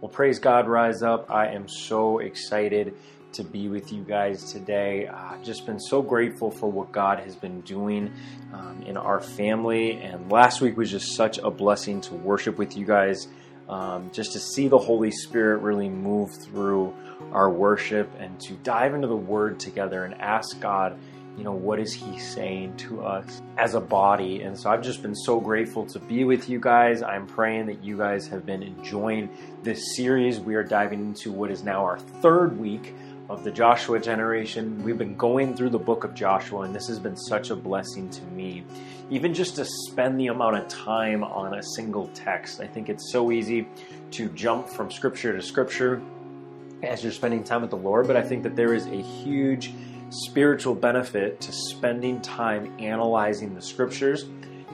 Well, praise God, Rise Up. I am so excited to be with you guys today. I've just been so grateful for what God has been doing um, in our family. And last week was just such a blessing to worship with you guys, um, just to see the Holy Spirit really move through our worship and to dive into the Word together and ask God you know, what is He saying to us as a body? And so I've just been so grateful to be with you guys. I'm praying that you guys have been enjoying this series. We are diving into what is now our third week of the Joshua generation. We've been going through the book of Joshua, and this has been such a blessing to me. Even just to spend the amount of time on a single text. I think it's so easy to jump from scripture to scripture as you're spending time with the Lord, but I think that there is a huge spiritual benefit to spending time analyzing the scriptures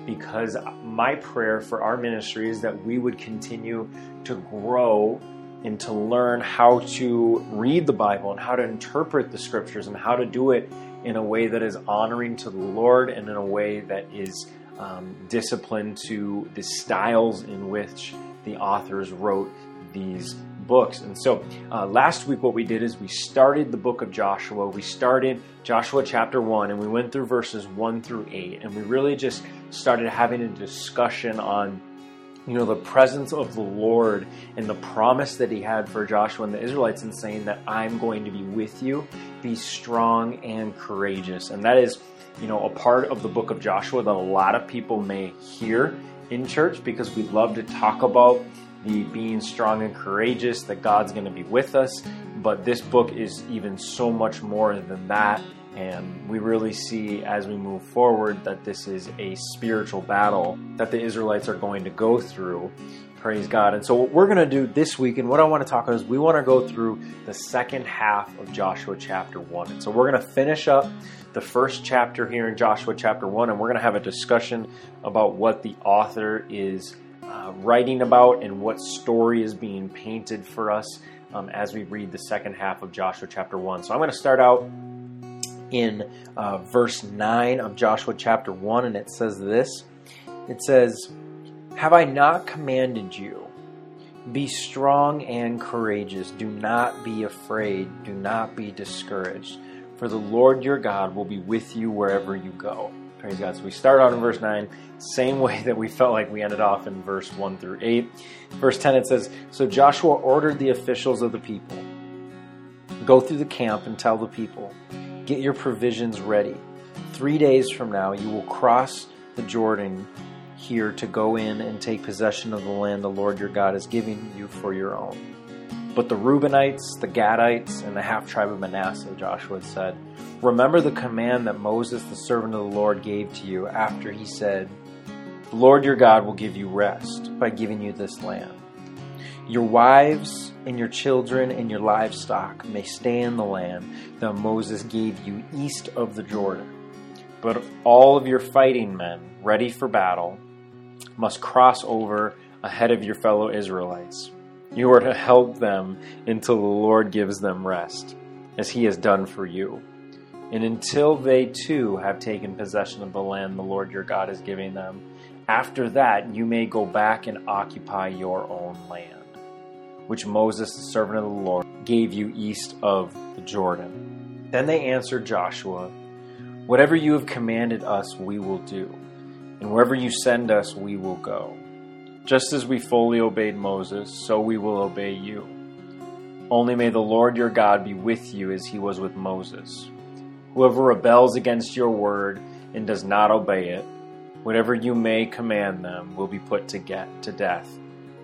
because my prayer for our ministry is that we would continue to grow and to learn how to read the Bible and how to interpret the scriptures and how to do it in a way that is honoring to the Lord and in a way that is um, disciplined to the styles in which the authors wrote these books. And so uh, last week, what we did is we started the book of Joshua. We started Joshua chapter 1, and we went through verses 1 through 8. And we really just started having a discussion on you know the presence of the lord and the promise that he had for joshua and the israelites and saying that i'm going to be with you be strong and courageous and that is you know a part of the book of joshua that a lot of people may hear in church because we love to talk about the being strong and courageous, that God's going to be with us. But this book is even so much more than that. And we really see as we move forward that this is a spiritual battle that the Israelites are going to go through. Praise God. And so, what we're going to do this week, and what I want to talk about is we want to go through the second half of Joshua chapter 1. And so, we're going to finish up the first chapter here in Joshua chapter 1, and we're going to have a discussion about what the author is uh, writing about and what story is being painted for us um, as we read the second half of Joshua chapter 1. So I'm going to start out in uh, verse 9 of Joshua chapter 1, and it says this It says, Have I not commanded you? Be strong and courageous. Do not be afraid. Do not be discouraged. For the Lord your God will be with you wherever you go. Praise God. So we start out in verse 9, same way that we felt like we ended off in verse 1 through 8. Verse 10 it says, So Joshua ordered the officials of the people Go through the camp and tell the people, Get your provisions ready. Three days from now, you will cross the Jordan here to go in and take possession of the land the Lord your God is giving you for your own. But the Reubenites, the Gadites, and the half tribe of Manasseh, Joshua said, Remember the command that Moses, the servant of the Lord, gave to you after he said, The Lord your God will give you rest by giving you this land. Your wives and your children and your livestock may stay in the land that Moses gave you east of the Jordan. But all of your fighting men, ready for battle, must cross over ahead of your fellow Israelites. You are to help them until the Lord gives them rest, as he has done for you and until they too have taken possession of the land the Lord your God is giving them. After that, you may go back and occupy your own land, which Moses, the servant of the Lord, gave you east of the Jordan. Then they answered Joshua, Whatever you have commanded us, we will do, and wherever you send us, we will go. Just as we fully obeyed Moses, so we will obey you. Only may the Lord your God be with you as he was with Moses. Whoever rebels against your word and does not obey it, whatever you may command them, will be put to, get, to death.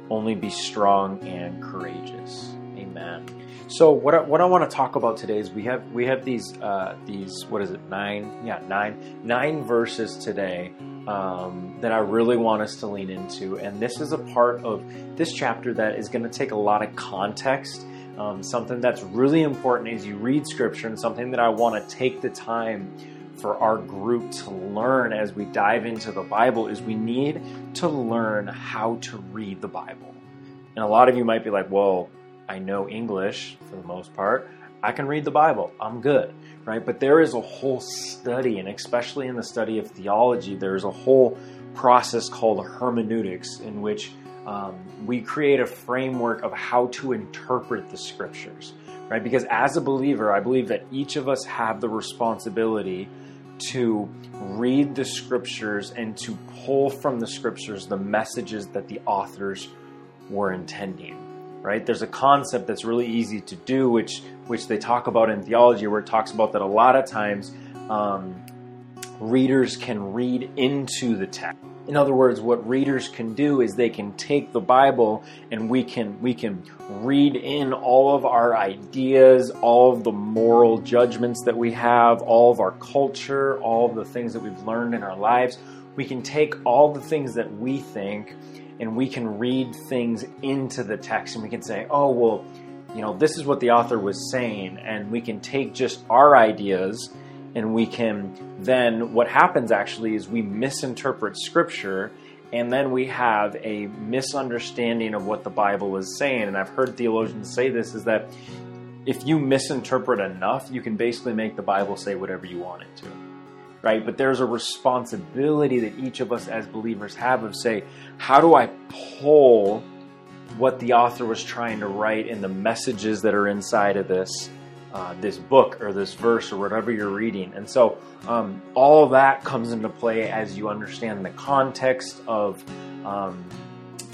Only be strong and courageous. Amen. So what I, what I want to talk about today is we have we have these uh, these what is it nine yeah nine nine verses today um, that I really want us to lean into, and this is a part of this chapter that is going to take a lot of context um, something that's really important as you read scripture and something that I want to take the time for our group to learn as we dive into the Bible is we need to learn how to read the Bible. And a lot of you might be like, well, I know English for the most part. I can read the Bible. I'm good, right? But there is a whole study, and especially in the study of theology, there is a whole process called hermeneutics in which um, we create a framework of how to interpret the scriptures, right? Because as a believer, I believe that each of us have the responsibility to read the scriptures and to pull from the scriptures the messages that the authors were intending right there's a concept that's really easy to do which which they talk about in theology where it talks about that a lot of times um, readers can read into the text in other words, what readers can do is they can take the Bible and we can we can read in all of our ideas, all of the moral judgments that we have, all of our culture, all of the things that we've learned in our lives. We can take all the things that we think and we can read things into the text and we can say, "Oh, well, you know, this is what the author was saying." And we can take just our ideas and we can then what happens actually is we misinterpret scripture and then we have a misunderstanding of what the bible is saying and i've heard theologians say this is that if you misinterpret enough you can basically make the bible say whatever you want it to right but there's a responsibility that each of us as believers have of say how do i pull what the author was trying to write and the messages that are inside of this uh, this book or this verse or whatever you're reading. And so um, all that comes into play as you understand the context of um,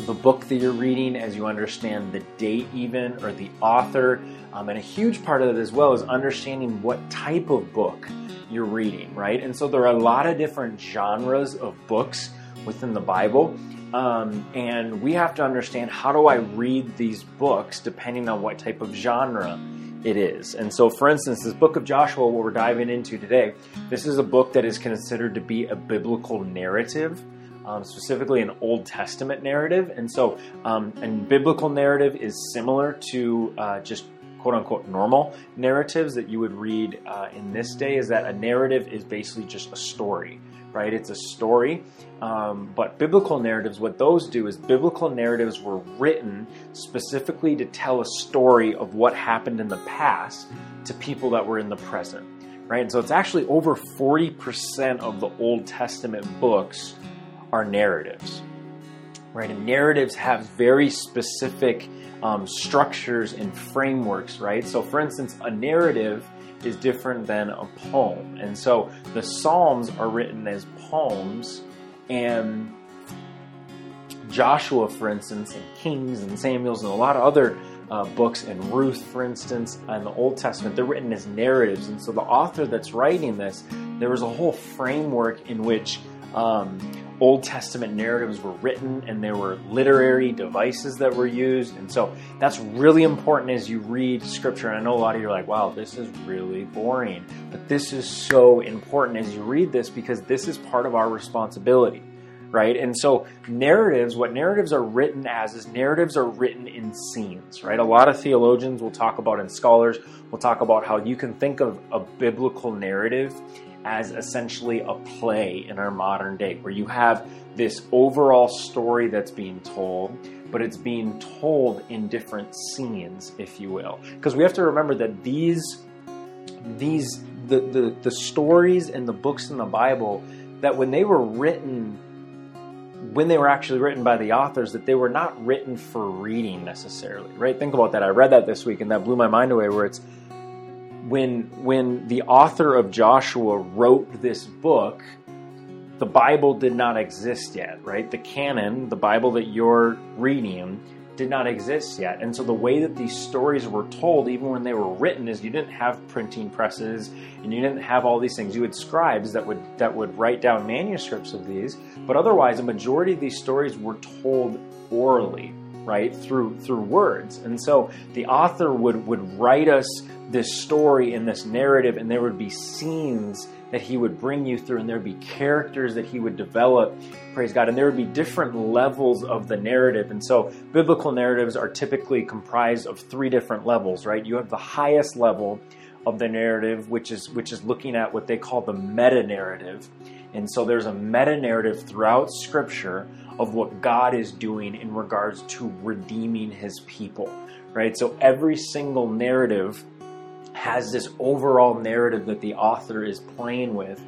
the book that you're reading, as you understand the date, even, or the author. Um, and a huge part of it as well is understanding what type of book you're reading, right? And so there are a lot of different genres of books within the Bible. Um, and we have to understand how do I read these books depending on what type of genre it is. And so, for instance, this book of Joshua, what we're diving into today, this is a book that is considered to be a biblical narrative. Um, specifically an Old Testament narrative. And so, um, and biblical narrative is similar to uh, just quote unquote normal narratives that you would read uh, in this day, is that a narrative is basically just a story right? It's a story. Um, but biblical narratives, what those do is biblical narratives were written specifically to tell a story of what happened in the past to people that were in the present, right? And so it's actually over 40% of the Old Testament books are narratives, right? And narratives have very specific um, structures and frameworks, right? So, for instance, a narrative is different than a poem. And so the Psalms are written as poems, and Joshua, for instance, and Kings and Samuel's and a lot of other uh, books, and Ruth, for instance, and the Old Testament, they're written as narratives. And so the author that's writing this, there was a whole framework in which um, Old Testament narratives were written and there were literary devices that were used. And so that's really important as you read scripture. And I know a lot of you are like, wow, this is really boring. But this is so important as you read this because this is part of our responsibility, right? And so narratives, what narratives are written as is narratives are written in scenes, right? A lot of theologians will talk about and scholars will talk about how you can think of a biblical narrative as essentially a play in our modern day, where you have this overall story that's being told, but it's being told in different scenes, if you will. Because we have to remember that these, these, the, the, the stories and the books in the Bible, that when they were written, when they were actually written by the authors, that they were not written for reading necessarily, right? Think about that. I read that this week and that blew my mind away, where it's, when when the author of Joshua wrote this book, the Bible did not exist yet, right? The canon, the Bible that you're reading, did not exist yet. And so the way that these stories were told, even when they were written, is you didn't have printing presses and you didn't have all these things. You had scribes that would that would write down manuscripts of these, but otherwise a majority of these stories were told orally, right? Through through words. And so the author would would write us this story and this narrative, and there would be scenes that he would bring you through, and there would be characters that he would develop, praise God, and there would be different levels of the narrative. And so, biblical narratives are typically comprised of three different levels, right? You have the highest level of the narrative, which is which is looking at what they call the meta narrative. And so there's a meta narrative throughout Scripture of what God is doing in regards to redeeming His people, right? So every single narrative has this overall narrative that the author is playing with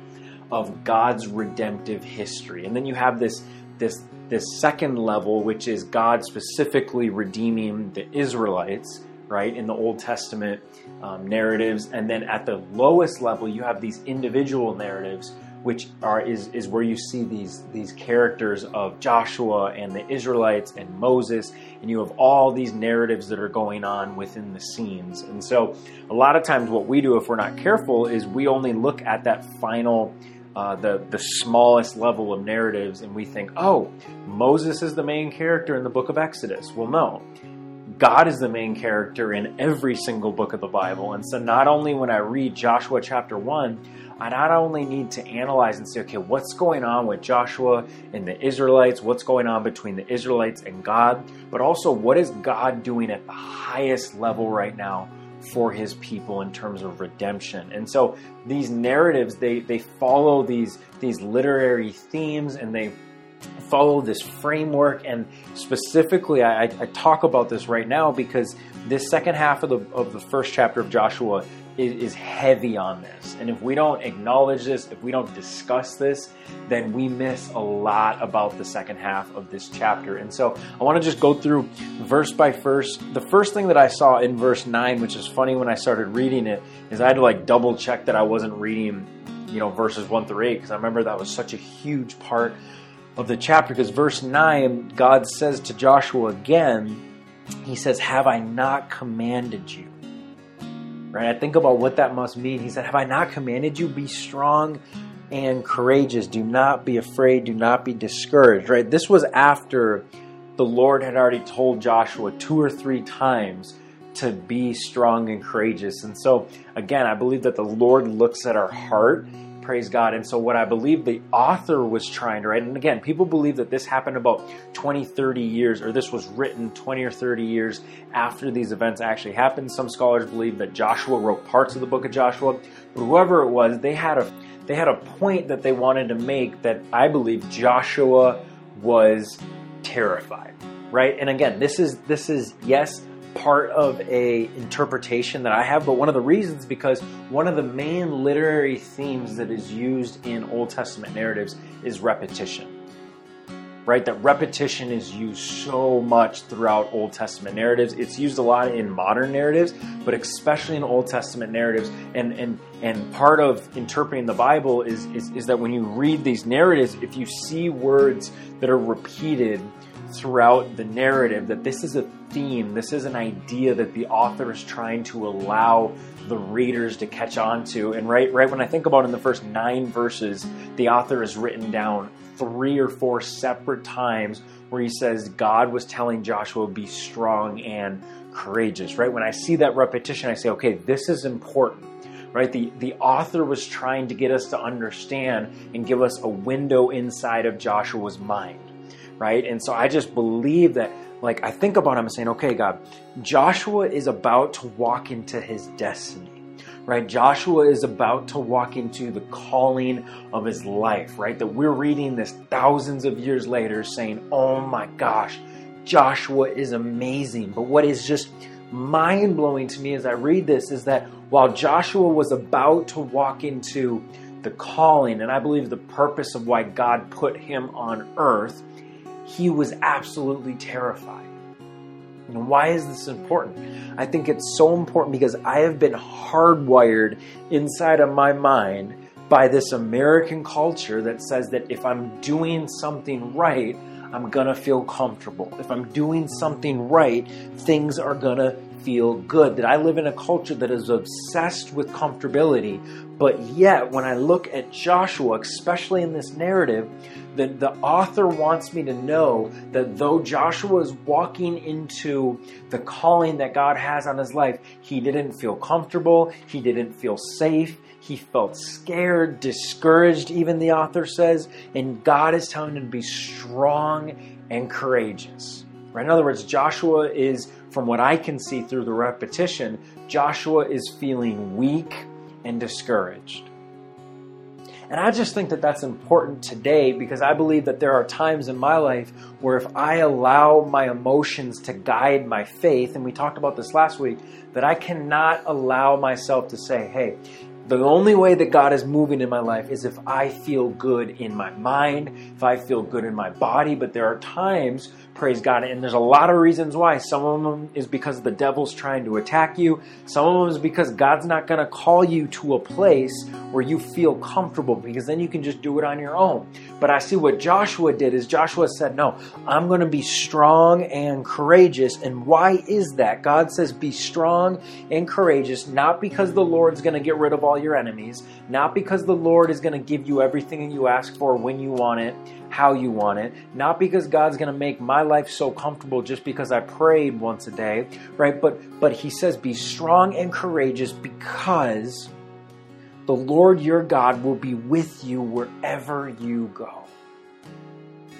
of God's redemptive history. And then you have this this this second level, which is God specifically redeeming the Israelites, right, in the Old Testament um, narratives, and then at the lowest level, you have these individual narratives, which are is is where you see these these characters of Joshua and the Israelites and Moses, and you have all these narratives that are going on within the scenes. And so, a lot of times, what we do if we're not careful is we only look at that final uh, the the smallest level of narratives, and we think, oh, Moses is the main character in the book of Exodus. Well, no. God is the main character in every single book of the Bible. And so, not only when I read Joshua chapter 1, I not only need to analyze and say, okay, what's going on with Joshua and the Israelites? What's going on between the Israelites and God? But also, what is God doing at the highest level right now for his people in terms of redemption. And so these narratives they they follow these these literary themes and they follow this framework and specifically I, I, talk about this right now because this second half of the of the first chapter of Joshua is, is heavy on this. And if we don't acknowledge this, if we don't discuss this, then we miss a lot about the second half of this chapter. And so I want to just go through verse by verse. The first thing that I saw in verse 9, which is funny when I started reading it, is I had to like double check that I wasn't reading, you know, verses 1 through 8, because I remember that was such a huge part of the chapter. Because verse 9, God says to Joshua again, He says, Have I not commanded you? Right? I think about what that must mean. He said, Have I not commanded you? Be strong and courageous. Do not be afraid. Do not be discouraged. Right? This was after the Lord had already told Joshua two or three times to be strong and courageous. And so, again, I believe that the Lord looks at our heart praise God. And so, what I believe the author was trying to write, and again, people believe that this happened about 20, 30 years, or this was written 20 or 30 years after these events actually happened. Some scholars believe that Joshua wrote parts of the book of Joshua, but whoever it was, they had a they had a point that they wanted to make that I believe Joshua was terrified, right? And again, this is this is yes, part of a interpretation that I have, but one of the reasons because one of the main literary themes that is used in Old Testament narratives is repetition. Right? That repetition is used so much throughout Old Testament narratives. It's used a lot in modern narratives, but especially in Old Testament narratives. And and and part of interpreting the Bible is, is, is that when you read these narratives, if you see words that are repeated throughout the narrative that this is a theme, this is an idea that the author is trying to allow the readers to catch on to. And right, right when I think about in the first nine verses, the author has written down three or four separate times where he says God was telling Joshua, be strong and courageous. Right? When I see that repetition, I say, okay, this is important right? The, the author was trying to get us to understand and give us a window inside of Joshua's mind right? And so I just believe that, like, I think about him and saying, okay, God, Joshua is about to walk into his destiny, right? Joshua is about to walk into the calling of his life, right? That we're reading this thousands of years later saying, oh my gosh, Joshua is amazing. But what is just mind blowing to me as I read this is that while Joshua was about to walk into the calling, and I believe the purpose of why God put him on earth, he was absolutely terrified. And why is this important? I think it's so important because I have been hardwired inside of my mind by this American culture that says that if I'm doing something right, I'm gonna feel comfortable. If I'm doing something right, things are gonna feel good. That I live in a culture that is obsessed with comfortability, but yet when I look at Joshua, especially in this narrative, the, the author wants me to know that though Joshua is walking into the calling that God has on his life, he didn't feel comfortable, he didn't feel safe, he felt scared, discouraged, even the author says, and God is telling him to be strong and courageous. Right? In other words, Joshua is, from what I can see through the repetition, Joshua is feeling weak and discouraged. And I just think that that's important today because I believe that there are times in my life where if I allow my emotions to guide my faith, and we talked about this last week, that I cannot allow myself to say, hey, The only way that God is moving in my life is if I feel good in my mind, if I feel good in my body. But there are times praise God. And there's a lot of reasons why. Some of them is because the devil's trying to attack you. Some of them is because God's not going to call you to a place where you feel comfortable because then you can just do it on your own. But I see what Joshua did is Joshua said, No, I'm going to be strong and courageous. And why is that? God says, Be strong and courageous, not because the Lord's going to get rid of all your enemies, not because the Lord is going to give you everything you ask for when you want it how you want it, not because God's going to make my life so comfortable just because I prayed once a day, right? But but he says be strong and courageous because the Lord your God will be with you wherever you go.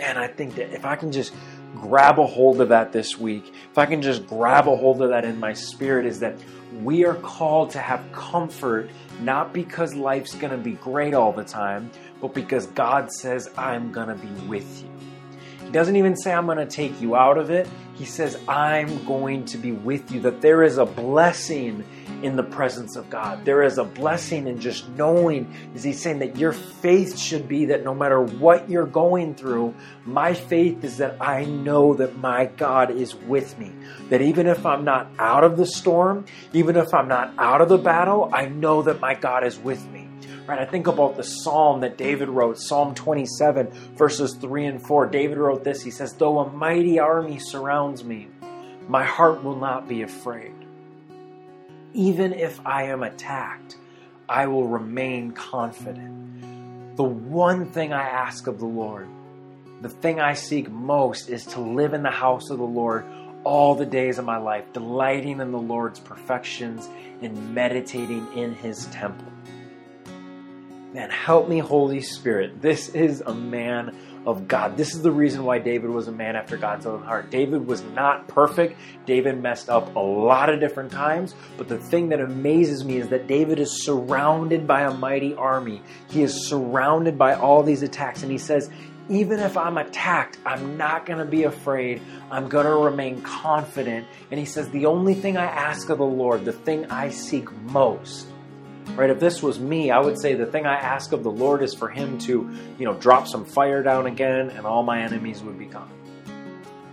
And I think that if I can just grab a hold of that this week, if I can just grab a hold of that in my spirit, is that we are called to have comfort, not because life's going to be great all the time, but because God says, I'm going to be with you. He doesn't even say, I'm going to take you out of it. He says, I'm going to be with you. That there is a blessing in the presence of God. There is a blessing in just knowing, is He saying that your faith should be that no matter what you're going through, my faith is that I know that my God is with me. That even if I'm not out of the storm, even if I'm not out of the battle, I know that my God is with me. Right, I think about the psalm that David wrote, Psalm 27, verses 3 and 4. David wrote this He says, Though a mighty army surrounds me, my heart will not be afraid. Even if I am attacked, I will remain confident. The one thing I ask of the Lord, the thing I seek most, is to live in the house of the Lord all the days of my life, delighting in the Lord's perfections and meditating in his temple. Man, help me, Holy Spirit. This is a man of God. This is the reason why David was a man after God's own heart. David was not perfect. David messed up a lot of different times. But the thing that amazes me is that David is surrounded by a mighty army. He is surrounded by all these attacks. And he says, even if I'm attacked, I'm not going to be afraid. I'm going to remain confident. And he says, the only thing I ask of the Lord, the thing I seek most, right? If this was me, I would say the thing I ask of the Lord is for Him to, you know, drop some fire down again and all my enemies would be gone.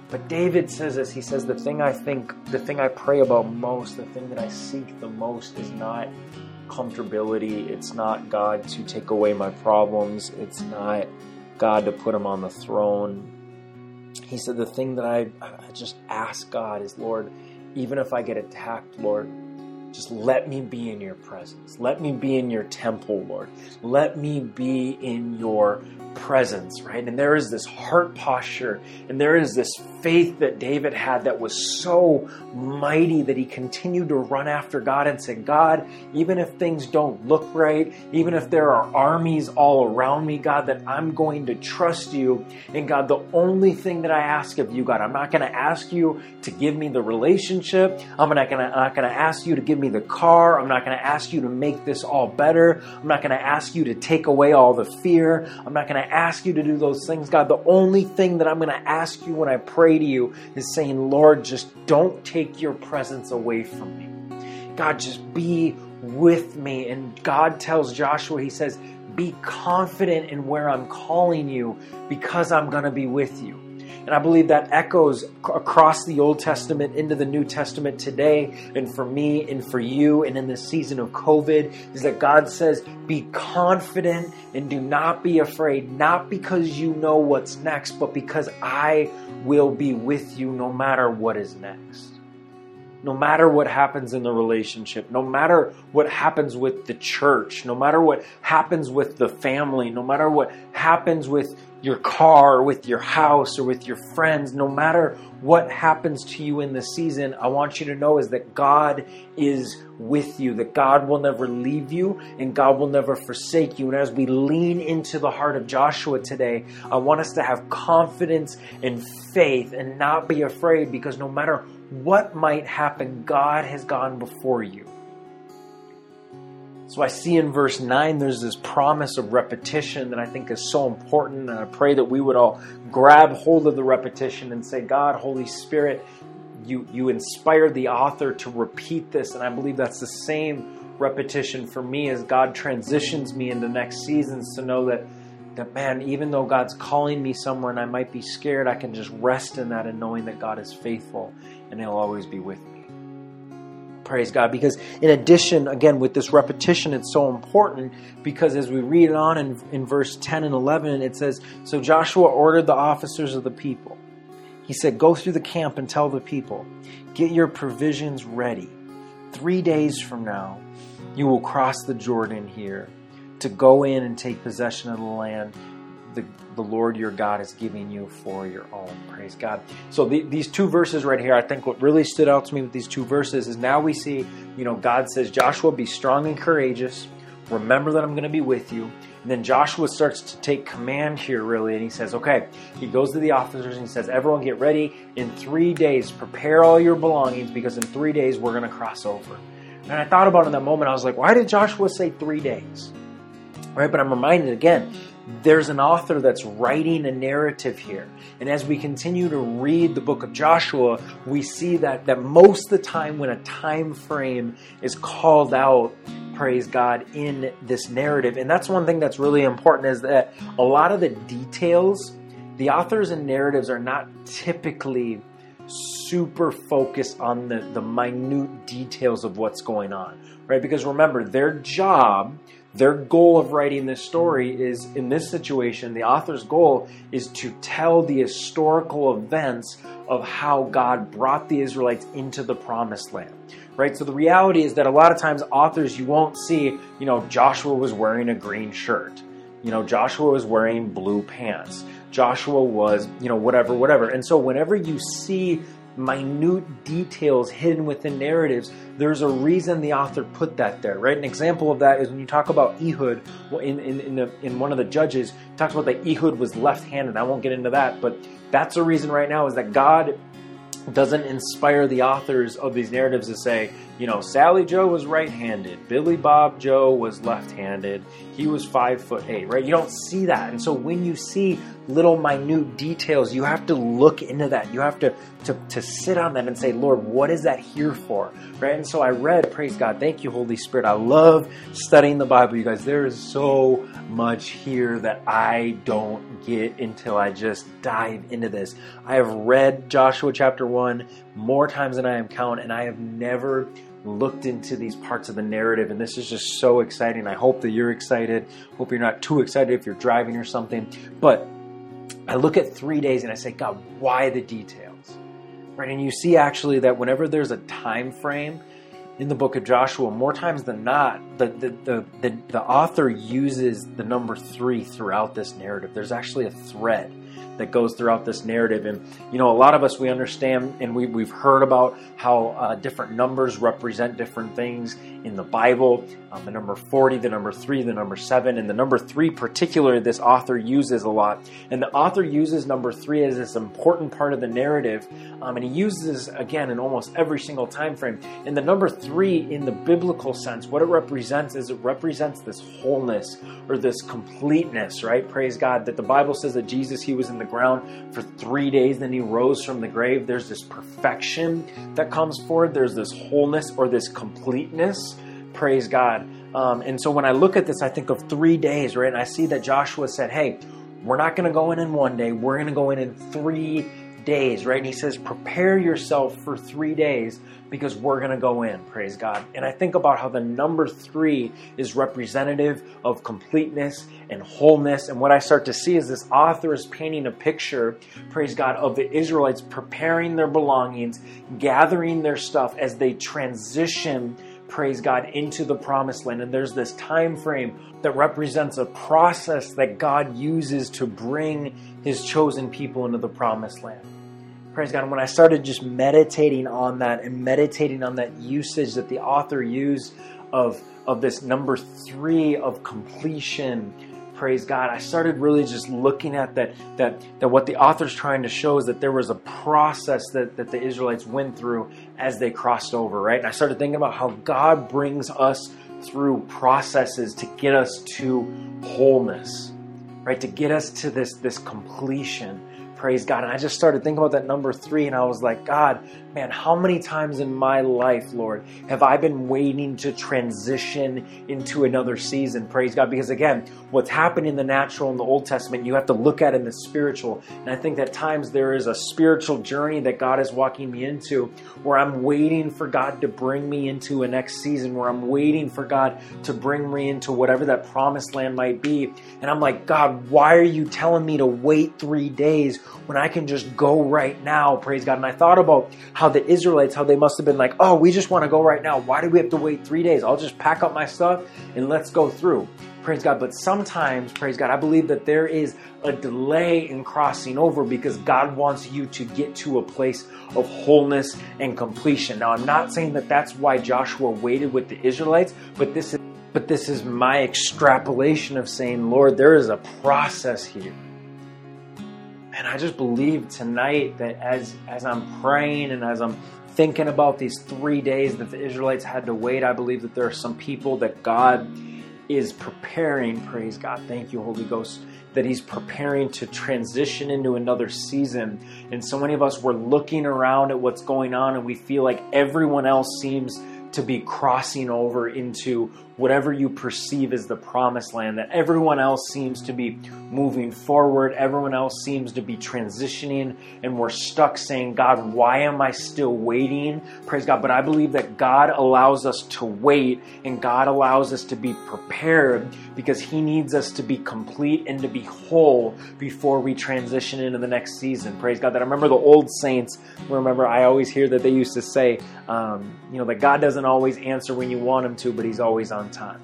But David says this. He says, The thing I think, the thing I pray about most, the thing that I seek the most is not comfortability. It's not God to take away my problems. It's not God to put Him on the throne. He said, The thing that I, I just ask God is, Lord, even if I get attacked, Lord, just let me be in your presence. Let me be in your temple, Lord. Let me be in your presence, right? And there is this heart posture and there is this faith that David had that was so mighty that he continued to run after God and say, God, even if things don't look right, even if there are armies all around me, God, that I'm going to trust you. And God, the only thing that I ask of you, God, I'm not going to ask you to give me the relationship. I'm not going to ask you to give me the car. I'm not going to ask you to make this all better. I'm not going to ask you to take away all the fear. I'm not going to ask you to do those things, God. The only thing that I'm going to ask you when I pray to you is saying, Lord, just don't take your presence away from me. God, just be with me. And God tells Joshua, He says, be confident in where I'm calling you because I'm going to be with you. And I believe that echoes across the Old Testament into the New Testament today, and for me and for you, and in this season of COVID, is that God says, Be confident and do not be afraid, not because you know what's next, but because I will be with you no matter what is next. No matter what happens in the relationship, no matter what happens with the church, no matter what happens with the family, no matter what happens with your car, or with your house, or with your friends, no matter what happens to you in the season, I want you to know is that God is with you, that God will never leave you and God will never forsake you. And as we lean into the heart of Joshua today, I want us to have confidence and faith and not be afraid because no matter what might happen, God has gone before you. So I see in verse 9 there's this promise of repetition that I think is so important. And I pray that we would all grab hold of the repetition and say, God, Holy Spirit, you, you inspired the author to repeat this. And I believe that's the same repetition for me as God transitions me into next seasons to know that that man, even though God's calling me somewhere and I might be scared, I can just rest in that and knowing that God is faithful and He'll always be with me. Praise God. Because in addition, again, with this repetition, it's so important because as we read on in, in verse 10 and 11, it says, So Joshua ordered the officers of the people. He said, Go through the camp and tell the people, get your provisions ready. Three days from now, you will cross the Jordan here to go in and take possession of the land the, the Lord your God is giving you for your own. Praise God. So the, these two verses right here, I think what really stood out to me with these two verses is now we see, you know, God says, Joshua, be strong and courageous. Remember that I'm going to be with you. And then Joshua starts to take command here, really, and he says, okay, he goes to the officers and he says, everyone get ready. In three days, prepare all your belongings because in three days we're going to cross over. And I thought about it in that moment, I was like, why did Joshua say three days? Right, but I'm reminded again, there's an author that's writing a narrative here. And as we continue to read the book of Joshua, we see that, that most of the time when a time frame is called out, praise God, in this narrative. And that's one thing that's really important is that a lot of the details, the authors and narratives are not typically super focused on the, the minute details of what's going on, right? Because remember, their job their goal of writing this story is, in this situation, the author's goal is to tell the historical events of how God brought the Israelites into the promised land. Right? So the reality is that a lot of times authors you won't see, you know, Joshua was wearing a green shirt. You know, Joshua was wearing blue pants. Joshua was, you know, whatever, whatever. And so whenever you see minute details hidden within narratives, there's a reason the author put that there, right? An example of that is when you talk about Ehud in in in, the, in one of the judges talks about that Ehud was left-handed. I won't get into that, but that's the reason right now is that God doesn't inspire the authors of these narratives to say, you know, Sally Joe was right-handed, Billy Bob Joe was left-handed, he was five foot eight, right? You don't see that, and so when you see little minute details, you have to look into that. You have to, to, to sit on them and say, Lord, what is that here for? Right? And so I read, praise God, thank you, Holy Spirit. I love studying the Bible, you guys. There is so much here that I don't get until I just dive into this. I have read Joshua chapter 1 more times than I am count, and I have never looked into these parts of the narrative and this is just so exciting. I hope that you're excited. Hope you're not too excited if you're driving or something. But I look at three days and I say, God, why the details? Right? And you see actually that whenever there's a time frame in the book of Joshua, more times than not, the, the, the, the, the author uses the number three throughout this narrative. There's actually a thread that goes throughout this narrative. And, you know, a lot of us, we understand and we, we've heard about how uh, different numbers represent different things in the Bible. Um, the number 40, the number 3, the number 7, and the number 3 particularly this author uses a lot. And the author uses number 3 as this important part of the narrative. Um, and he uses again in almost every single time frame. And the number 3 in the biblical sense, what it represents is it represents this wholeness or this completeness, right? Praise God that the Bible says that Jesus he was in the ground for 3 days then he rose from the grave. There's this perfection that comes forward. There's this wholeness or this completeness Praise God. Um, and so when I look at this, I think of three days, right? And I see that Joshua said, hey, we're not going to go in in one day. We're going to go in in three days, right? And he says, prepare yourself for three days because we're going to go in, praise God. And I think about how the number three is representative of completeness and wholeness. And what I start to see is this author is painting a picture, praise God, of the Israelites preparing their belongings, gathering their stuff as they transition praise God, into the promised land. And there's this time frame that represents a process that God uses to bring his chosen people into the promised land. Praise God. And when I started just meditating on that and meditating on that usage that the author used of, of this number three of completion, praise God, I started really just looking at that, that, that what the author's trying to show is that there was a process that, that the Israelites went through as they crossed over, right? And I started thinking about how God brings us through processes to get us to wholeness, right? To get us to this, this completion Praise God. And I just started thinking about that number three, and I was like, God, man, how many times in my life, Lord, have I been waiting to transition into another season? Praise God. Because again, what's happened in the natural in the Old Testament, you have to look at in the spiritual. And I think that times there is a spiritual journey that God is walking me into where I'm waiting for God to bring me into a next season, where I'm waiting for God to bring me into whatever that promised land might be. And I'm like, God, why are you telling me to wait three days when I can just go right now? Praise God. And I thought about how the Israelites, how they must have been like, oh, we just want to go right now. Why do we have to wait three days? I'll just pack up my stuff and let's go through. Praise God. But sometimes, praise God, I believe that there is a delay in crossing over because God wants you to get to a place of wholeness and completion. Now, I'm not saying that that's why Joshua waited with the Israelites, but this is but this is my extrapolation of saying, Lord, there is a process here. And I just believe tonight that as as I'm praying and as I'm thinking about these three days that the Israelites had to wait, I believe that there are some people that God is preparing, praise God, thank you, Holy Ghost, that He's preparing to transition into another season. And so many of us, we're looking around at what's going on and we feel like everyone else seems to be crossing over into whatever you perceive as the promised land, that everyone else seems to be moving forward, everyone else seems to be transitioning, and we're stuck saying, God, why am I still waiting? Praise God. But I believe that God allows us to wait and God allows us to be prepared because He needs us to be complete and to be whole before we transition into the next season. Praise God. That I remember the old saints, remember, I always hear that they used to say, um, you know, that God doesn't always answer when you want Him to, but He's always on time.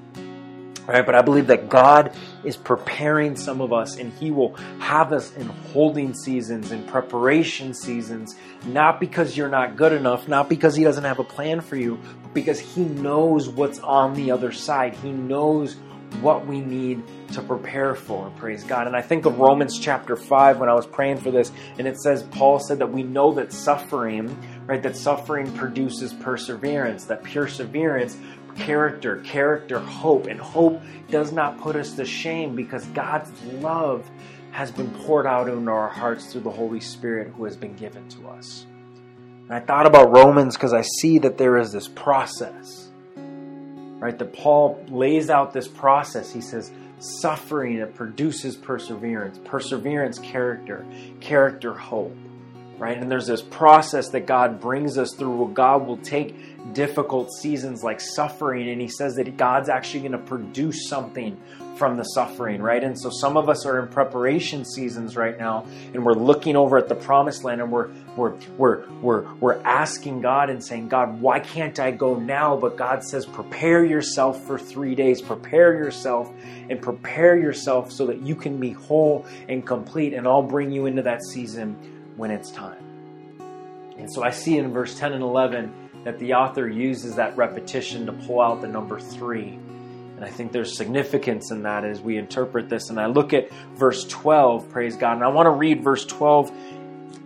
Right, but I believe that God is preparing some of us and He will have us in holding seasons, in preparation seasons, not because you're not good enough, not because He doesn't have a plan for you, but because He knows what's on the other side. He knows what we need to prepare for. Praise God. And I think of Romans chapter 5 when I was praying for this, and it says, Paul said that we know that suffering, right, that suffering produces perseverance, that perseverance character, character, hope. And hope does not put us to shame because God's love has been poured out into our hearts through the Holy Spirit who has been given to us. And I thought about Romans because I see that there is this process, right? That Paul lays out this process. He says, suffering it produces perseverance, perseverance, character, character, hope right? And there's this process that God brings us through where God will take difficult seasons like suffering and He says that God's actually going to produce something from the suffering, right? And so some of us are in preparation seasons right now and we're looking over at the promised land and we're we're we're we're we're asking God and saying, God, why can't I go now? But God says, prepare yourself for three days, prepare yourself and prepare yourself so that you can be whole and complete, and I'll bring you into that season when it's time. And so I see in verse 10 and 11 that the author uses that repetition to pull out the number three. And I think there's significance in that as we interpret this. And I look at verse 12, praise God. And I want to read verse 12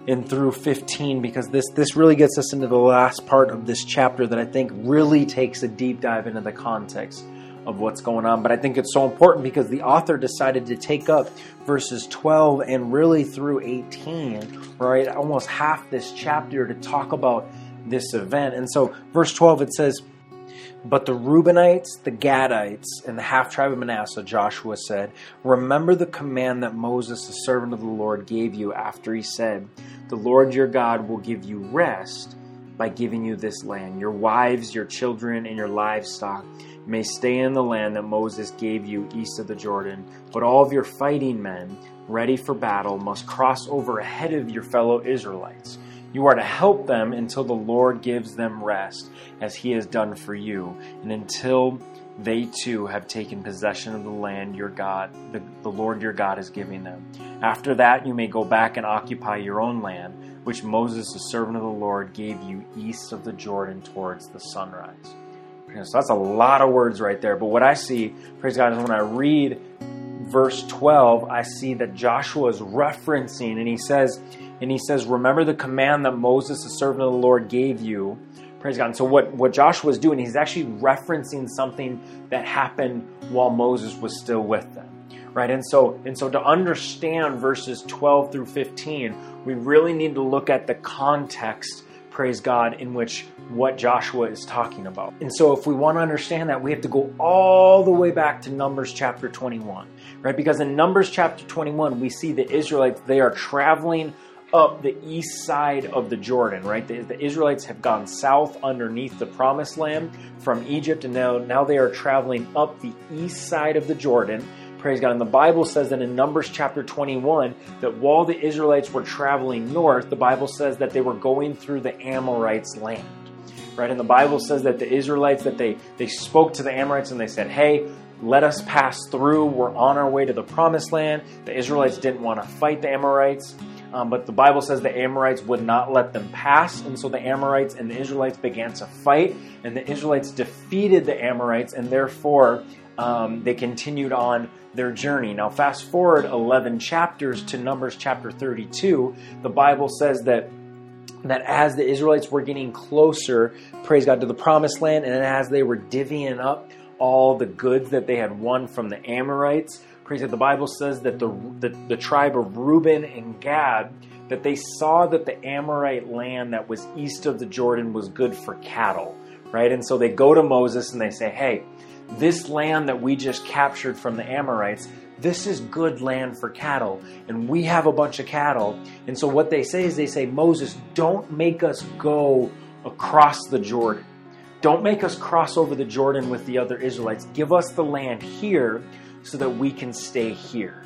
and through 15 because this, this really gets us into the last part of this chapter that I think really takes a deep dive into the context of what's going on. But I think it's so important because the author decided to take up verses 12 and really through 18, right? Almost half this chapter to talk about this event. And so, verse 12, it says, but the Reubenites, the Gadites, and the half tribe of Manasseh, Joshua said, Remember the command that Moses, the servant of the Lord, gave you after he said, The Lord your God will give you rest by giving you this land. Your wives, your children, and your livestock may stay in the land that Moses gave you east of the Jordan, but all of your fighting men, ready for battle, must cross over ahead of your fellow Israelites. You are to help them until the Lord gives them rest, as he has done for you, and until they too have taken possession of the land your God, the, the Lord your God is giving them. After that, you may go back and occupy your own land, which Moses, the servant of the Lord, gave you east of the Jordan towards the sunrise. So that's a lot of words right there. But what I see, praise God, is when I read verse 12, I see that Joshua is referencing, and he says, and he says, Remember the command that Moses, the servant of the Lord, gave you. Praise God. And so what, what Joshua is doing, he's actually referencing something that happened while Moses was still with them right? And so, and so to understand verses 12 through 15, we really need to look at the context, praise God, in which what Joshua is talking about. And so, if we want to understand that, we have to go all the way back to Numbers chapter 21, right? Because in Numbers chapter 21, we see the Israelites, they are traveling up the east side of the Jordan, right? The, the, Israelites have gone south underneath the promised land from Egypt, and now, now they are traveling up the east side of the Jordan. Praise God. And the Bible says that in Numbers chapter 21, that while the Israelites were traveling north, the Bible says that they were going through the Amorites' land. Right? And the Bible says that the Israelites, that they, they spoke to the Amorites and they said, hey, let us pass through. We're on our way to the promised land. The Israelites didn't want to fight the Amorites. Um, but the Bible says the Amorites would not let them pass, and so the Amorites and the Israelites began to fight, and the Israelites defeated the Amorites, and therefore um, they continued on their journey. Now, fast forward 11 chapters to Numbers chapter 32, the Bible says that that as the Israelites were getting closer, praise God, to the promised land, and as they were divvying up all the goods that they had won from the Amorites, Praise. The Bible says that the, the, the tribe of Reuben and Gad, that they saw that the Amorite land that was east of the Jordan was good for cattle, right? And so they go to Moses and they say, hey, this land that we just captured from the Amorites, this is good land for cattle, and we have a bunch of cattle. And so what they say is they say, Moses, don't make us go across the Jordan. Don't make us cross over the Jordan with the other Israelites. Give us the land here so that we can stay here.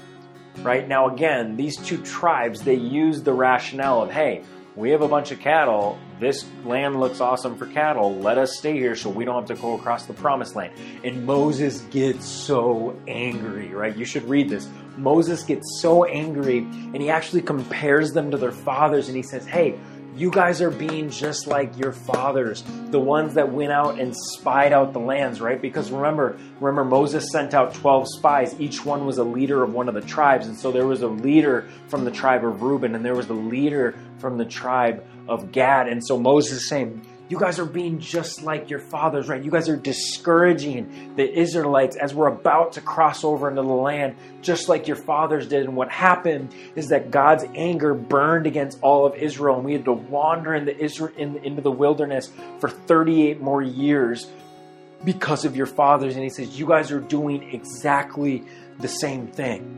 Right now, again, these two tribes, they use the rationale of, hey, we have a bunch of cattle. This land looks awesome for cattle. Let us stay here so we don't have to go across the promised land. And Moses gets so angry, right? You should read this. Moses gets so angry and he actually compares them to their fathers and he says, hey, you guys are being just like your fathers, the ones that went out and spied out the lands, right? Because remember, remember Moses sent out 12 spies. Each one was a leader of one of the tribes. And so there was a leader from the tribe of Reuben and there was a leader from the tribe of Gad. And so Moses is saying, you guys are being just like your fathers, right? You guys are discouraging the Israelites as we're about to cross over into the land, just like your fathers did. And what happened is that God's anger burned against all of Israel, and we had to wander in the Israel, in, into the wilderness for 38 more years because of your fathers. And he says, You guys are doing exactly the same thing.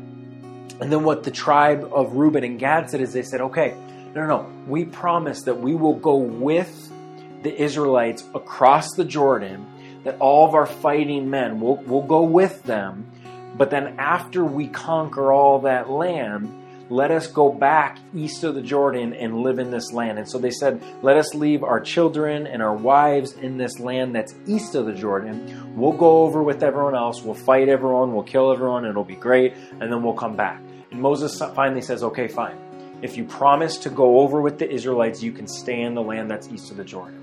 And then what the tribe of Reuben and Gad said is they said, Okay, no, no, no. We promise that we will go with the Israelites across the Jordan, that all of our fighting men will will go with them. But then after we conquer all that land, let us go back east of the Jordan and live in this land. And so they said, let us leave our children and our wives in this land that's east of the Jordan. We'll go over with everyone else. We'll fight everyone. We'll kill everyone. It'll be great. And then we'll come back. And Moses finally says, okay, fine. If you promise to go over with the Israelites, you can stay in the land that's east of the Jordan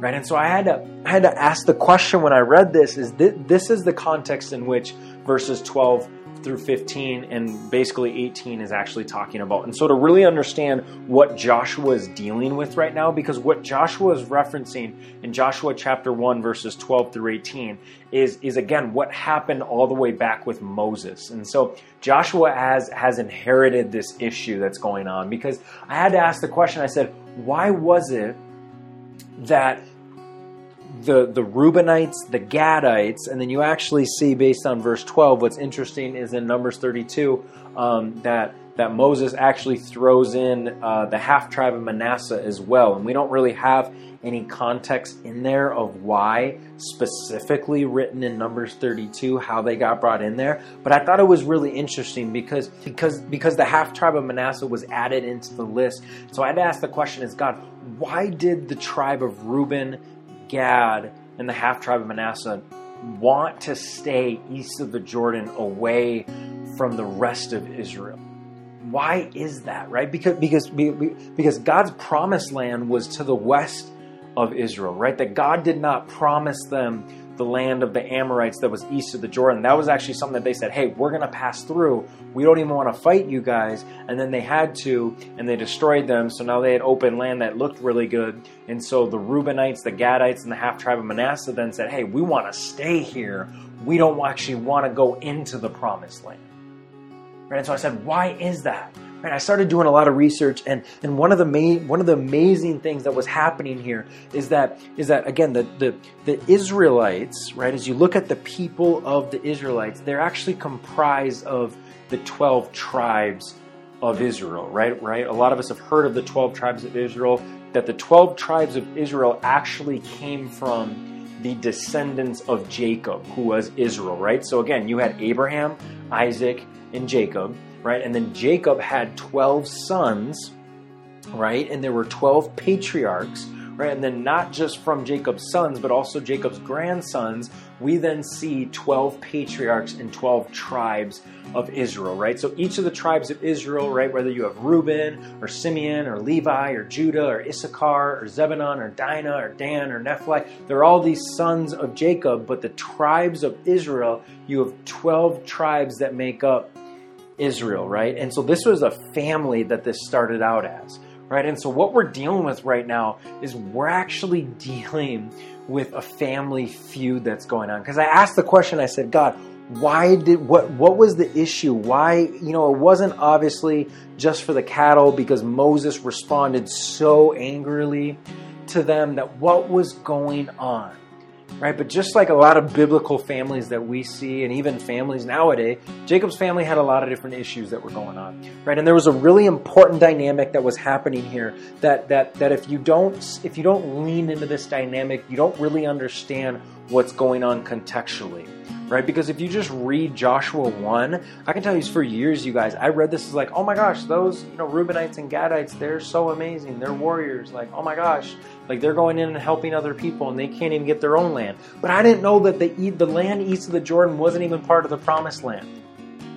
right? And so I had to I had to ask the question when I read this: is this, this is the context in which verses twelve through 15 and basically 18 is actually talking about. And so to really understand what Joshua is dealing with right now, because what Joshua is referencing in Joshua chapter 1, verses 12 through 18, is, is again what happened all the way back with Moses. And so Joshua has, has inherited this issue that's going on because I had to ask the question I said, why was it that the the Reubenites, the Gadites, and then you actually see based on verse 12. What's interesting is in Numbers 32 um, that that Moses actually throws in uh, the half tribe of Manasseh as well, and we don't really have any context in there of why specifically written in Numbers 32 how they got brought in there. But I thought it was really interesting because because because the half tribe of Manasseh was added into the list. So I had to ask the question: Is God why did the tribe of Reuben Gad and the half tribe of Manasseh want to stay east of the Jordan away from the rest of Israel. Why is that, right? Because because because God's promised land was to the west of Israel, right? That God did not promise them the land of the Amorites that was east of the Jordan. That was actually something that they said, hey, we're going to pass through. We don't even want to fight you guys. And then they had to, and they destroyed them. So now they had open land that looked really good. And so the Reubenites, the Gadites, and the half tribe of Manasseh then said, hey, we want to stay here. We don't actually want to go into the promised land. Right? And so I said, why is that? I started doing a lot of research, and, and one of the main one of the amazing things that was happening here is that is that again the, the the Israelites, right? As you look at the people of the Israelites, they're actually comprised of the twelve tribes of Israel, right? Right. A lot of us have heard of the twelve tribes of Israel. That the twelve tribes of Israel actually came from the descendants of Jacob, who was Israel, right? So again, you had Abraham, Isaac, and Jacob right? And then Jacob had 12 sons, right? And there were 12 patriarchs, right? And then not just from Jacob's sons, but also Jacob's grandsons, we then see 12 patriarchs and 12 tribes of Israel, right? So each of the tribes of Israel, right, whether you have Reuben or Simeon or Levi or Judah or Issachar or Zebulun or Dinah or Dan or Nephi, they're all these sons of Jacob, but the tribes of Israel, you have 12 tribes that make up Israel, right? And so this was a family that this started out as, right? And so what we're dealing with right now is we're actually dealing with a family feud that's going on. Because I asked the question, I said, God, why did what what was the issue why you know it wasn't obviously just for the cattle because moses responded so angrily to them that what was going on right? But just like a lot of biblical families that we see, and even families nowadays, Jacob's family had a lot of different issues that were going on, right? And there was a really important dynamic that was happening here. That that that if you don't if you don't lean into this dynamic, you don't really understand what's going on contextually right? Because if you just read Joshua 1, I can tell you for years, you guys, I read this as like, oh my gosh, those, you know, Reubenites and Gadites, they're so amazing. They're warriors. Like, oh my gosh, like they're going in and helping other people and they can't even get their own land. But I didn't know that the, the land east of the Jordan wasn't even part of the promised land.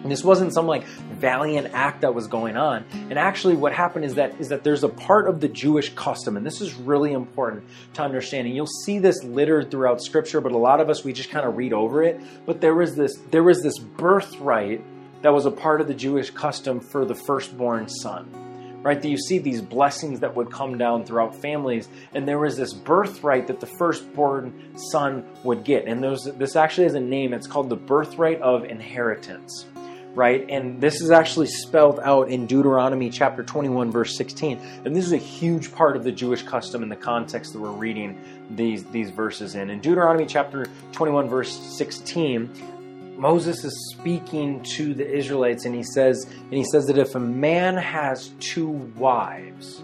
And this wasn't some like valiant act that was going on. And actually what happened is that is that there's a part of the Jewish custom, and this is really important to understand. And you'll see this littered throughout scripture, but a lot of us we just kind of read over it. But there was this there was this birthright that was a part of the Jewish custom for the firstborn son. Right, that you see these blessings that would come down throughout families, and there was this birthright that the firstborn son would get. And there's, this actually has a name, it's called the birthright of inheritance right? And this is actually spelled out in Deuteronomy chapter 21, verse 16. And this is a huge part of the Jewish custom in the context that we're reading these, these verses in. In Deuteronomy chapter 21, verse 16, Moses is speaking to the Israelites and he says, and he says that if a man has two wives,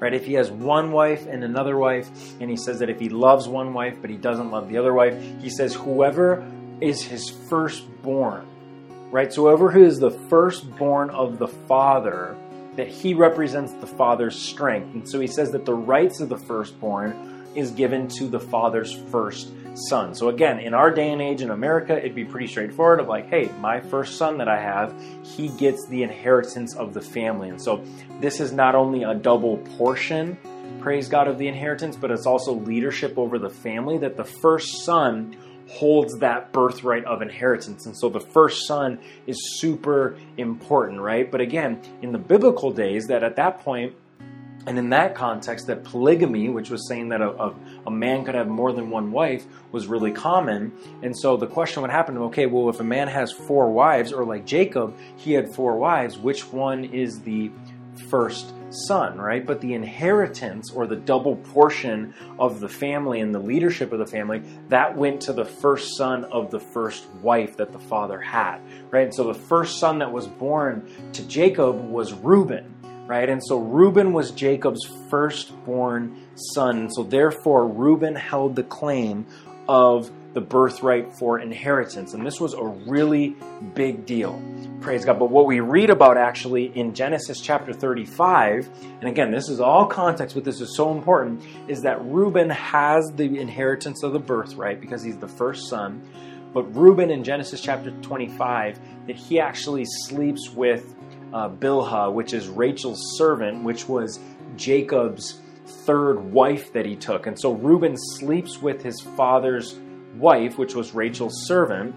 right? If he has one wife and another wife, and he says that if he loves one wife but he doesn't love the other wife, he says, whoever is his firstborn right? So whoever who is the firstborn of the father, that he represents the father's strength. And so he says that the rights of the firstborn is given to the father's first son. So again, in our day and age in America, it'd be pretty straightforward of like, hey, my first son that I have, he gets the inheritance of the family. And so this is not only a double portion, praise God, of the inheritance, but it's also leadership over the family that the first son holds that birthright of inheritance. And so the first son is super important, right? But again, in the biblical days, that at that point, and in that context, that polygamy, which was saying that a, a, a, man could have more than one wife, was really common. And so the question would happen okay, well, if a man has four wives, or like Jacob, he had four wives, which one is the first son, right? But the inheritance or the double portion of the family and the leadership of the family, that went to the first son of the first wife that the father had, right? And so the first son that was born to Jacob was Reuben, right? And so Reuben was Jacob's firstborn son. So therefore, Reuben held the claim of the birthright for inheritance. And this was a really big deal. Praise God. But what we read about actually in Genesis chapter 35, and again, this is all context, but this is so important, is that Reuben has the inheritance of the birthright because he's the first son. But Reuben in Genesis chapter 25, that he actually sleeps with uh, Bilhah, which is Rachel's servant, which was Jacob's third wife that he took. And so Reuben sleeps with his father's wife, which was Rachel's servant.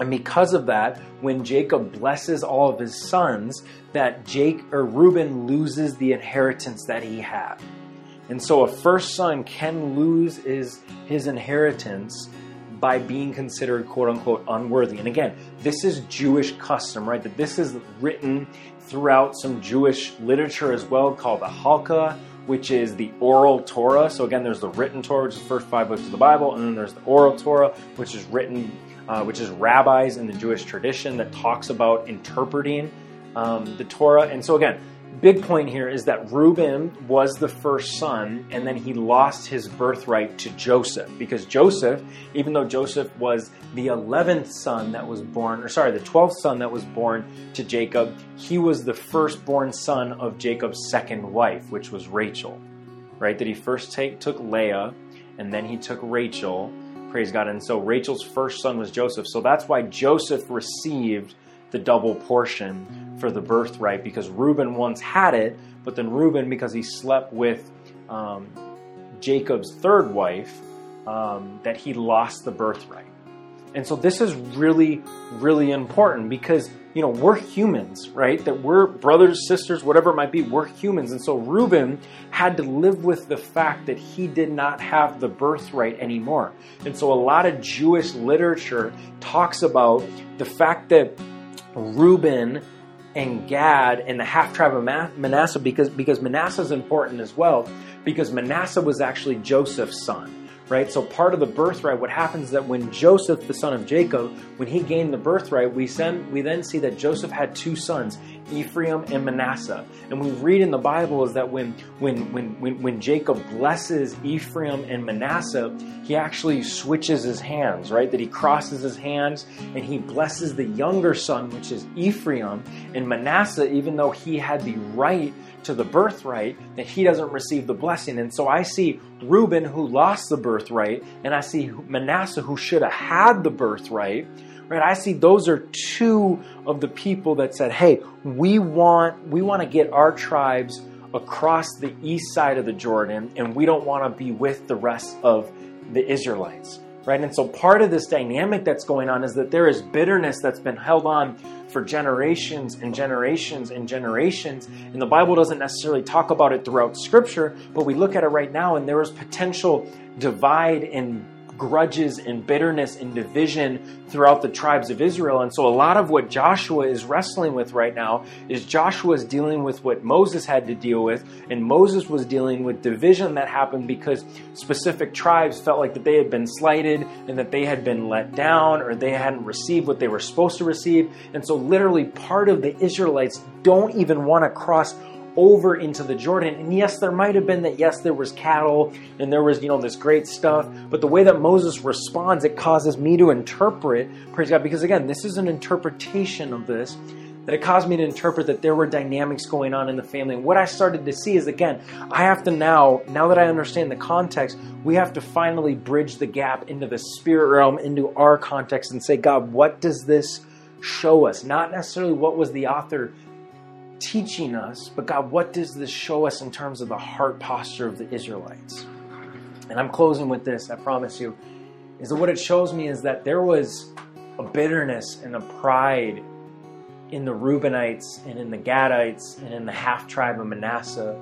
And because of that, when Jacob blesses all of his sons, that Jake or Reuben loses the inheritance that he had. And so a first son can lose his, his inheritance by being considered quote unquote unworthy. And again, this is Jewish custom, right? That this is written throughout some Jewish literature as well called the Halakha, which is the oral Torah. So again, there's the written Torah, which is the first five books of the Bible, and then there's the oral Torah, which is written, uh, which is rabbis in the Jewish tradition that talks about interpreting um, the Torah. And so again, big point here is that Reuben was the first son, and then he lost his birthright to Joseph because Joseph, even though Joseph was the 11th son that was born, or sorry, the 12th son that was born to Jacob, he was the firstborn son of Jacob's second wife, which was Rachel, right? That he first take, took Leah, and then he took Rachel. Praise God. And so Rachel's first son was Joseph. So that's why Joseph received the double portion for the birthright because Reuben once had it, but then Reuben, because he slept with um, Jacob's third wife, um, that he lost the birthright. And so this is really, really important because, you know, we're humans, right? That we're brothers, sisters, whatever it might be, we're humans. And so Reuben had to live with the fact that he did not have the birthright anymore. And so a lot of Jewish literature talks about the fact that Reuben and Gad and the half tribe of Manasseh because because Manasseh is important as well because Manasseh was actually Joseph's son right? So part of the birthright, what happens is that when Joseph, the son of Jacob, when he gained the birthright, we send, we then see that Joseph had two sons, Ephraim and Manasseh. And we read in the Bible is that when when when when, when Jacob blesses Ephraim and Manasseh, he actually switches his hands, right? That he crosses his hands and he blesses the younger son, which is Ephraim, and Manasseh, even though he had the right to the birthright, that he doesn't receive the blessing. And so I see Reuben who lost the birthright, and I see Manasseh who should have had the birthright right? I see those are two of the people that said hey we want we want to get our tribes across the east side of the jordan and we don't want to be with the rest of the israelites. Right? And so part of this dynamic that's going on is that there is bitterness that's been held on for generations and generations and generations and the bible doesn't necessarily talk about it throughout scripture but we look at it right now and there is potential divide and grudges and bitterness and division throughout the tribes of Israel. And so, a lot of what Joshua is wrestling with right now is Joshua is dealing with what Moses had to deal with, and Moses was dealing with division that happened because specific tribes felt like that they had been slighted and that they had been let down or they hadn't received what they were supposed to receive. And so, literally, part of the Israelites don't even want to cross over into the Jordan. And yes, there might have been that, yes, there was cattle and there was, you know, this great stuff. But the way that Moses responds, it causes me to interpret, praise God, because again, this is an interpretation of this, that it caused me to interpret that there were dynamics going on in the family. And what I started to see is, again, I have to now, now that I understand the context, we have to finally bridge the gap into the spirit realm, into our context, and say, God, what does this show us? Not necessarily what was the author teaching us, but God, what does this show us in terms of the heart posture of the Israelites? And I'm closing with this, I promise you, is that what it shows me is that there was a bitterness and a pride in the Reubenites and in the Gadites and in the half tribe of Manasseh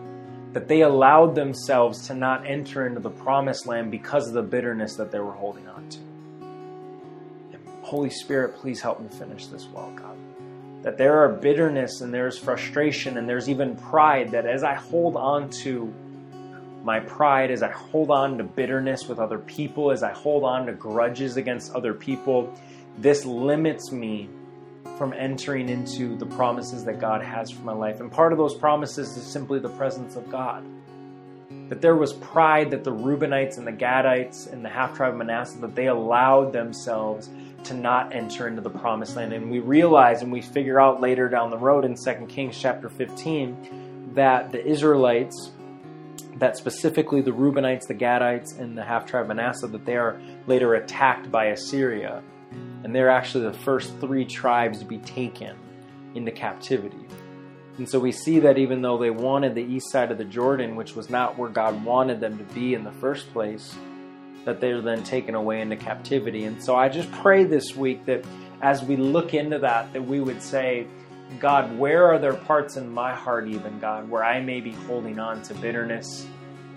that they allowed themselves to not enter into the promised land because of the bitterness that they were holding on to. Holy Spirit, please help me finish this well, God that there are bitterness and there's frustration and there's even pride that as I hold on to my pride, as I hold on to bitterness with other people, as I hold on to grudges against other people, this limits me from entering into the promises that God has for my life. And part of those promises is simply the presence of God. That there was pride that the Reubenites and the Gadites and the half tribe of Manasseh, that they allowed themselves to not enter into the promised land. And we realize and we figure out later down the road in 2 Kings chapter 15 that the Israelites, that specifically the Reubenites, the Gadites, and the half tribe of Manasseh, that they are later attacked by Assyria. And they're actually the first three tribes to be taken into captivity. And so we see that even though they wanted the east side of the Jordan, which was not where God wanted them to be in the first place, that they're then taken away into captivity. And so I just pray this week that as we look into that, that we would say, God, where are there parts in my heart, even God, where I may be holding on to bitterness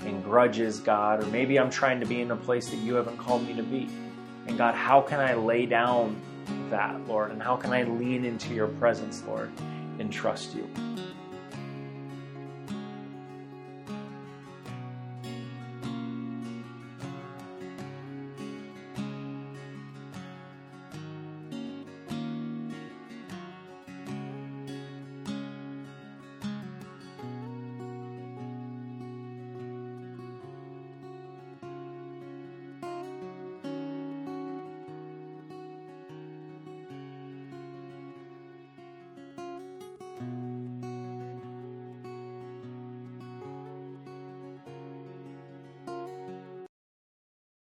and grudges, God, or maybe I'm trying to be in a place that you haven't called me to be. And God, how can I lay down that, Lord? And how can I lean into your presence, Lord, and trust you?